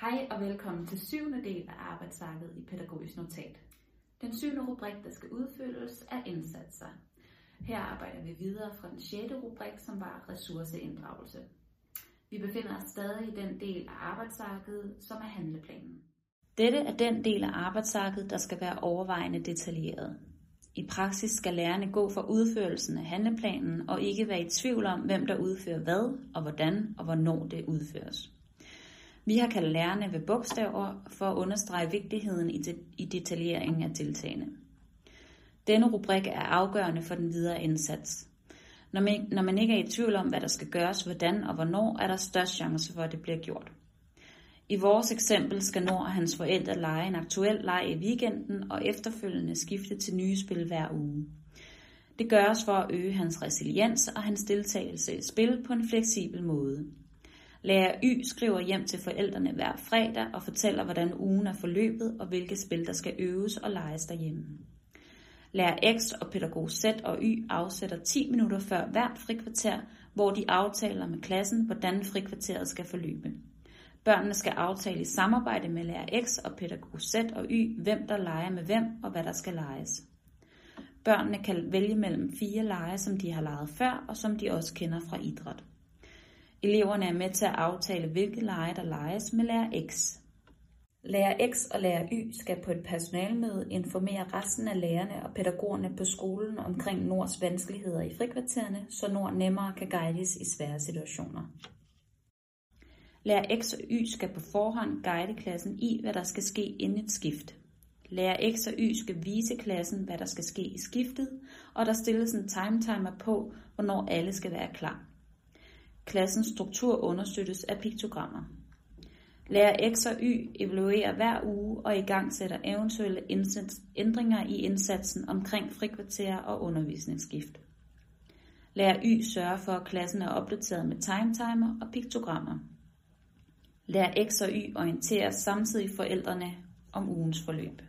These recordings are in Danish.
Hej og velkommen til syvende del af arbejdsarket i Pædagogisk Notat. Den syvende rubrik, der skal udfyldes, er indsatser. Her arbejder vi videre fra den sjette rubrik, som var ressourceinddragelse. Vi befinder os stadig i den del af arbejdsarket, som er handleplanen. Dette er den del af arbejdsarket, der skal være overvejende detaljeret. I praksis skal lærerne gå for udførelsen af handleplanen og ikke være i tvivl om, hvem der udfører hvad, og hvordan og hvornår det udføres. Vi har kaldt lærerne ved bogstaver for at understrege vigtigheden i detaljeringen af tiltagene. Denne rubrik er afgørende for den videre indsats. Når man, når man ikke er i tvivl om, hvad der skal gøres, hvordan og hvornår, er der størst chance for, at det bliver gjort. I vores eksempel skal Nord og hans forældre lege en aktuel leg i weekenden og efterfølgende skifte til nye spil hver uge. Det gøres for at øge hans resiliens og hans deltagelse i spil på en fleksibel måde. Lærer Y skriver hjem til forældrene hver fredag og fortæller, hvordan ugen er forløbet og hvilke spil, der skal øves og leges derhjemme. Lærer X og pædagog Z og Y afsætter 10 minutter før hvert frikvarter, hvor de aftaler med klassen, hvordan frikvarteret skal forløbe. Børnene skal aftale i samarbejde med lærer X og pædagog Z og Y, hvem der leger med hvem og hvad der skal leges. Børnene kan vælge mellem fire lege, som de har leget før og som de også kender fra idræt. Eleverne er med til at aftale, hvilke lege der leges med lærer X. Lærer X og lærer Y skal på et personalmøde informere resten af lærerne og pædagogerne på skolen omkring Nords vanskeligheder i frikvartererne, så Nord nemmere kan guides i svære situationer. Lærer X og Y skal på forhånd guide klassen i, hvad der skal ske inden et skift. Lærer X og Y skal vise klassen, hvad der skal ske i skiftet, og der stilles en timetimer på, hvornår alle skal være klar. Klassens struktur understøttes af piktogrammer. Lærer X og Y evaluerer hver uge og i gang sætter eventuelle ændringer i indsatsen omkring frikvarter og undervisningsskift. Lærer Y sørger for, at klassen er opdateret med timetimer og piktogrammer. Lærer X og Y orienterer samtidig forældrene om ugens forløb.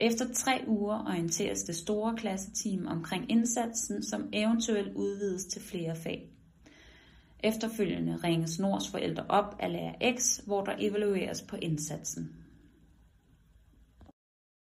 Efter tre uger orienteres det store klasseteam omkring indsatsen, som eventuelt udvides til flere fag. Efterfølgende ringes Nords forældre op af lærer X, hvor der evalueres på indsatsen.